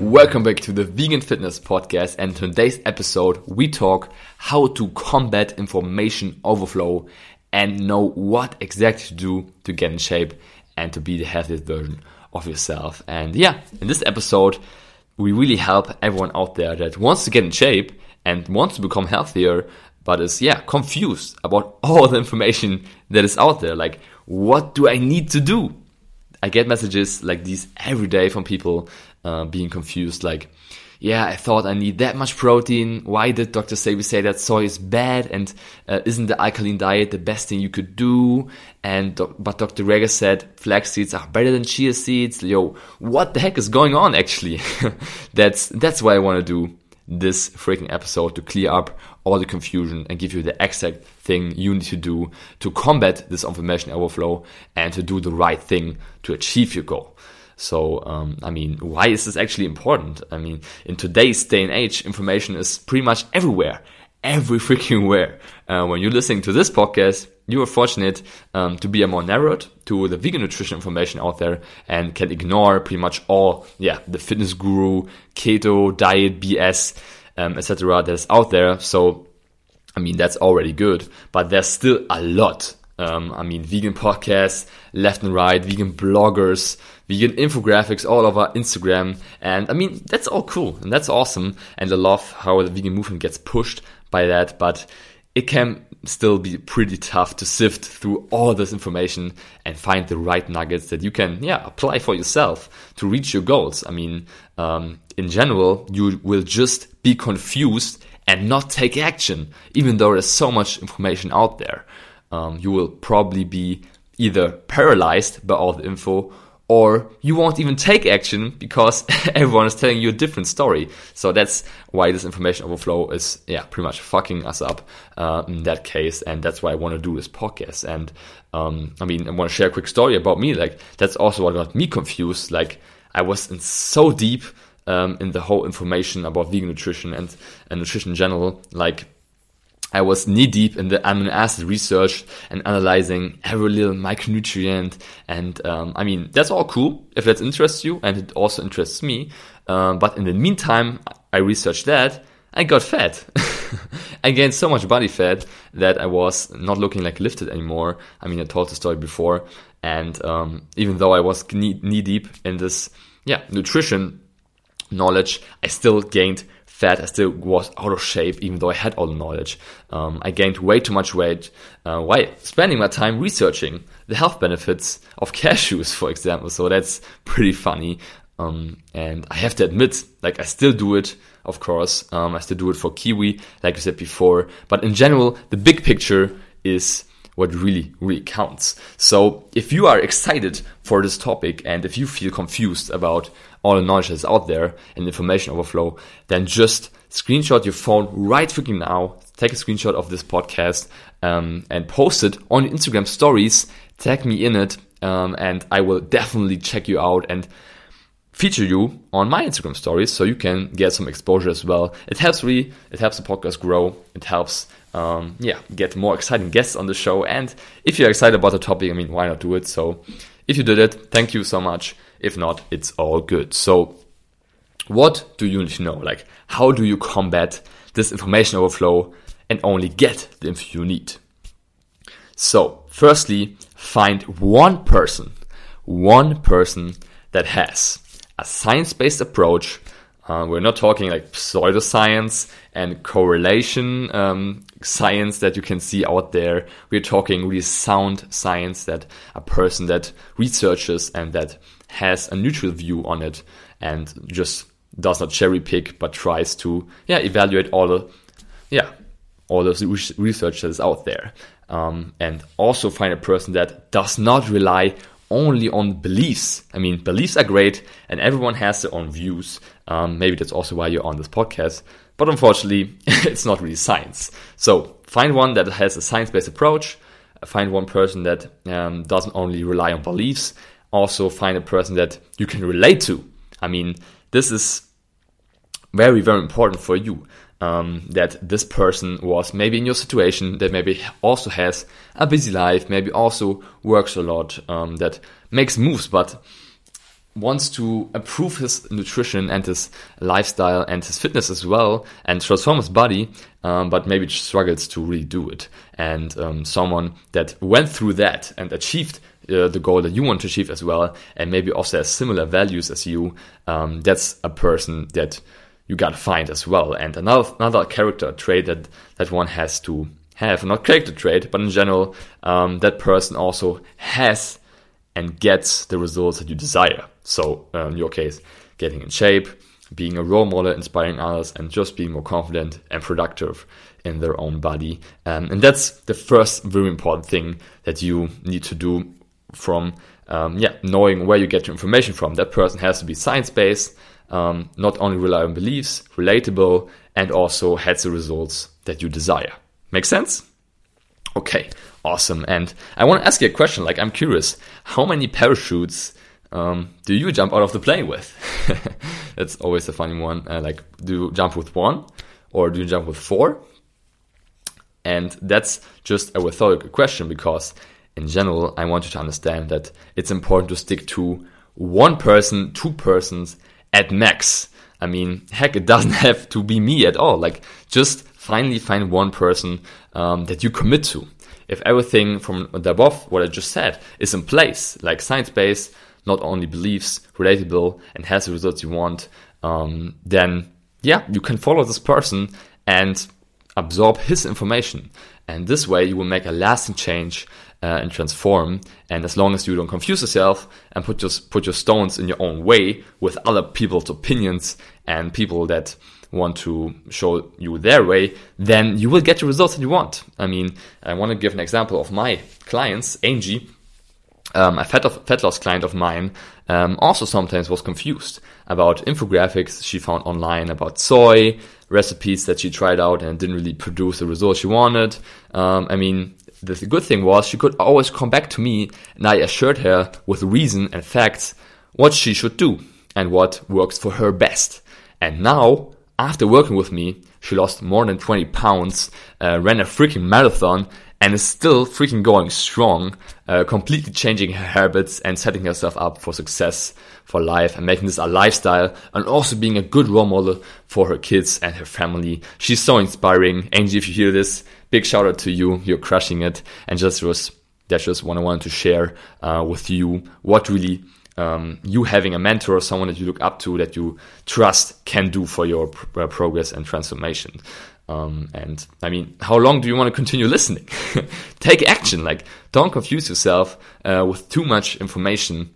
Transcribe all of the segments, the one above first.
Welcome back to the Vegan Fitness Podcast. And today's episode, we talk how to combat information overflow and know what exactly to do to get in shape and to be the healthiest version of yourself. And yeah, in this episode, we really help everyone out there that wants to get in shape and wants to become healthier, but is, yeah, confused about all the information that is out there. Like, what do I need to do? I get messages like these every day from people uh, being confused, like, yeah, I thought I need that much protein. Why did Dr. Sebi say that soy is bad? And uh, isn't the alkaline diet the best thing you could do? And but Dr. Greger said flax seeds are better than chia seeds. Yo, what the heck is going on? Actually, that's that's why I want to do this freaking episode to clear up all the confusion and give you the exact thing you need to do to combat this information overflow and to do the right thing to achieve your goal. So, um, I mean, why is this actually important? I mean, in today's day and age, information is pretty much everywhere, every freaking where. Uh, when you're listening to this podcast, you are fortunate um, to be a more narrowed to the vegan nutrition information out there and can ignore pretty much all, yeah, the fitness guru, keto, diet, BS, um, etc. that is out there. So, I mean, that's already good, but there's still a lot um, I mean, vegan podcasts left and right, vegan bloggers, vegan infographics all over Instagram. And I mean, that's all cool and that's awesome. And I love how the vegan movement gets pushed by that. But it can still be pretty tough to sift through all this information and find the right nuggets that you can, yeah, apply for yourself to reach your goals. I mean, um, in general, you will just be confused and not take action, even though there's so much information out there um, you will probably be either paralyzed by all the info or you won't even take action because everyone is telling you a different story. So that's why this information overflow is, yeah, pretty much fucking us up uh, in that case. And that's why I want to do this podcast. And um, I mean, I want to share a quick story about me. Like, that's also what got me confused. Like, I was in so deep um, in the whole information about vegan nutrition and, and nutrition in general. Like, I was knee deep in the amino acid research and analyzing every little micronutrient. And um, I mean, that's all cool if that interests you, and it also interests me. Um, but in the meantime, I researched that. I got fat. I gained so much body fat that I was not looking like lifted anymore. I mean, I told the story before. And um, even though I was knee, knee deep in this, yeah, nutrition knowledge, I still gained fat. I still was out of shape, even though I had all the knowledge. Um, I gained way too much weight uh, while spending my time researching the health benefits of cashews, for example. So that's pretty funny. Um, and I have to admit, like I still do it, of course. Um, I still do it for kiwi, like I said before. But in general, the big picture is what really, really counts. So if you are excited for this topic and if you feel confused about all the knowledge that's out there and information overflow, then just screenshot your phone right freaking now. Take a screenshot of this podcast um, and post it on Instagram stories. Tag me in it, um, and I will definitely check you out and feature you on my Instagram stories so you can get some exposure as well. It helps me, it helps the podcast grow, it helps um, yeah, get more exciting guests on the show. And if you're excited about the topic, I mean, why not do it? So if you did it, thank you so much. If not, it's all good. So what do you need to know? Like, how do you combat this information overflow and only get the info you need? So, firstly, find one person, one person that has a science based approach uh, we're not talking like pseudoscience and correlation um, science that you can see out there. We're talking really sound science that a person that researches and that has a neutral view on it and just does not cherry pick but tries to yeah evaluate all the yeah all the research that is out there um, and also find a person that does not rely only on beliefs. I mean, beliefs are great and everyone has their own views. Um, maybe that's also why you're on this podcast. But unfortunately, it's not really science. So find one that has a science based approach. Find one person that um, doesn't only rely on beliefs. Also, find a person that you can relate to. I mean, this is very, very important for you. Um, that this person was maybe in your situation, that maybe also has a busy life, maybe also works a lot, um, that makes moves, but wants to improve his nutrition and his lifestyle and his fitness as well and transform his body, um, but maybe struggles to really do it. And um, someone that went through that and achieved uh, the goal that you want to achieve as well, and maybe also has similar values as you, um, that's a person that you gotta find as well. And another another character trait that that one has to have, not character trait, but in general, um, that person also has and gets the results that you desire. So uh, in your case, getting in shape, being a role model, inspiring others, and just being more confident and productive in their own body. Um, and that's the first very important thing that you need to do from um, yeah knowing where you get your information from. That person has to be science based um, not only rely on beliefs, relatable, and also has the results that you desire. Make sense? Okay, awesome. And I want to ask you a question. Like, I'm curious, how many parachutes um, do you jump out of the plane with? That's always a funny one. Uh, like, do you jump with one or do you jump with four? And that's just a rhetorical question because, in general, I want you to understand that it's important to stick to one person, two persons, at max. I mean, heck, it doesn't have to be me at all. Like, just finally find one person um, that you commit to. If everything from above, what I just said, is in place, like science based, not only beliefs, relatable, and has the results you want, um, then yeah, you can follow this person and absorb his information. And this way, you will make a lasting change uh, and transform. And as long as you don't confuse yourself and put your put your stones in your own way with other people's opinions and people that want to show you their way, then you will get the results that you want. I mean, I want to give an example of my clients, Angie. Um, a fat, of, fat loss client of mine um, also sometimes was confused about infographics she found online about soy recipes that she tried out and didn't really produce the results she wanted. Um, I mean, the good thing was she could always come back to me and I assured her with reason and facts what she should do and what works for her best. And now, after working with me, she lost more than 20 pounds, uh, ran a freaking marathon, and is still freaking going strong, uh, completely changing her habits and setting herself up for success for life and making this a lifestyle and also being a good role model for her kids and her family. She's so inspiring. Angie, if you hear this, big shout out to you. You're crushing it. And just was that's just what I wanted to share uh, with you. What really um, you having a mentor or someone that you look up to that you trust can do for your pr- uh, progress and transformation. Um, and I mean, how long do you want to continue listening? Take action. Like, don't confuse yourself uh, with too much information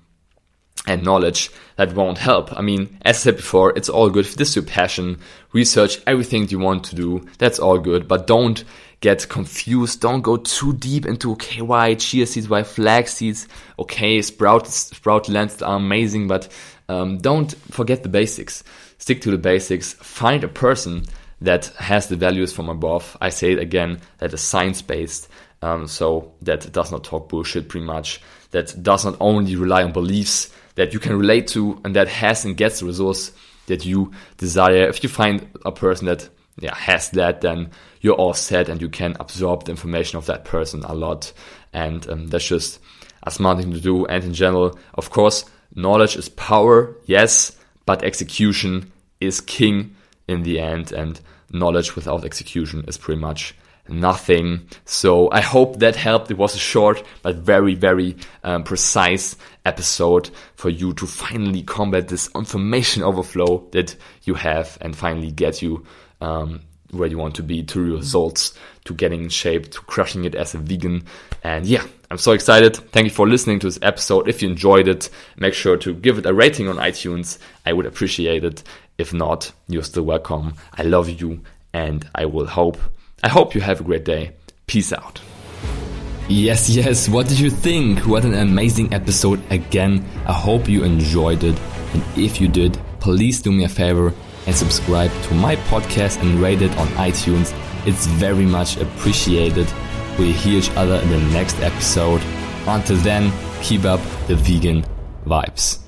and knowledge that won't help. I mean, as I said before, it's all good. If this is your passion, research everything you want to do. That's all good. But don't get confused. Don't go too deep into, okay, why chia seeds, why flax seeds? Okay, sprout, sprout lands are amazing, but um, don't forget the basics. Stick to the basics. Find a person that has the values from above. I say it again, that is science based. Um, so that does not talk bullshit pretty much. That does not only rely on beliefs that you can relate to and that has and gets the resource that you desire. If you find a person that yeah, has that, then you're all set and you can absorb the information of that person a lot. And um, that's just a smart thing to do. And in general, of course, knowledge is power, yes, but execution is king in the end. And knowledge without execution is pretty much nothing. So I hope that helped. It was a short but very, very um, precise episode for you to finally combat this information overflow that you have and finally get you um, where you want to be to results, to getting in shape, to crushing it as a vegan. And yeah, I'm so excited. Thank you for listening to this episode. If you enjoyed it, make sure to give it a rating on iTunes. I would appreciate it. If not, you're still welcome. I love you and I will hope I hope you have a great day. Peace out. Yes, yes. What did you think? What an amazing episode again. I hope you enjoyed it. And if you did, please do me a favor and subscribe to my podcast and rate it on iTunes. It's very much appreciated we hear each other in the next episode. Until then, keep up the vegan vibes.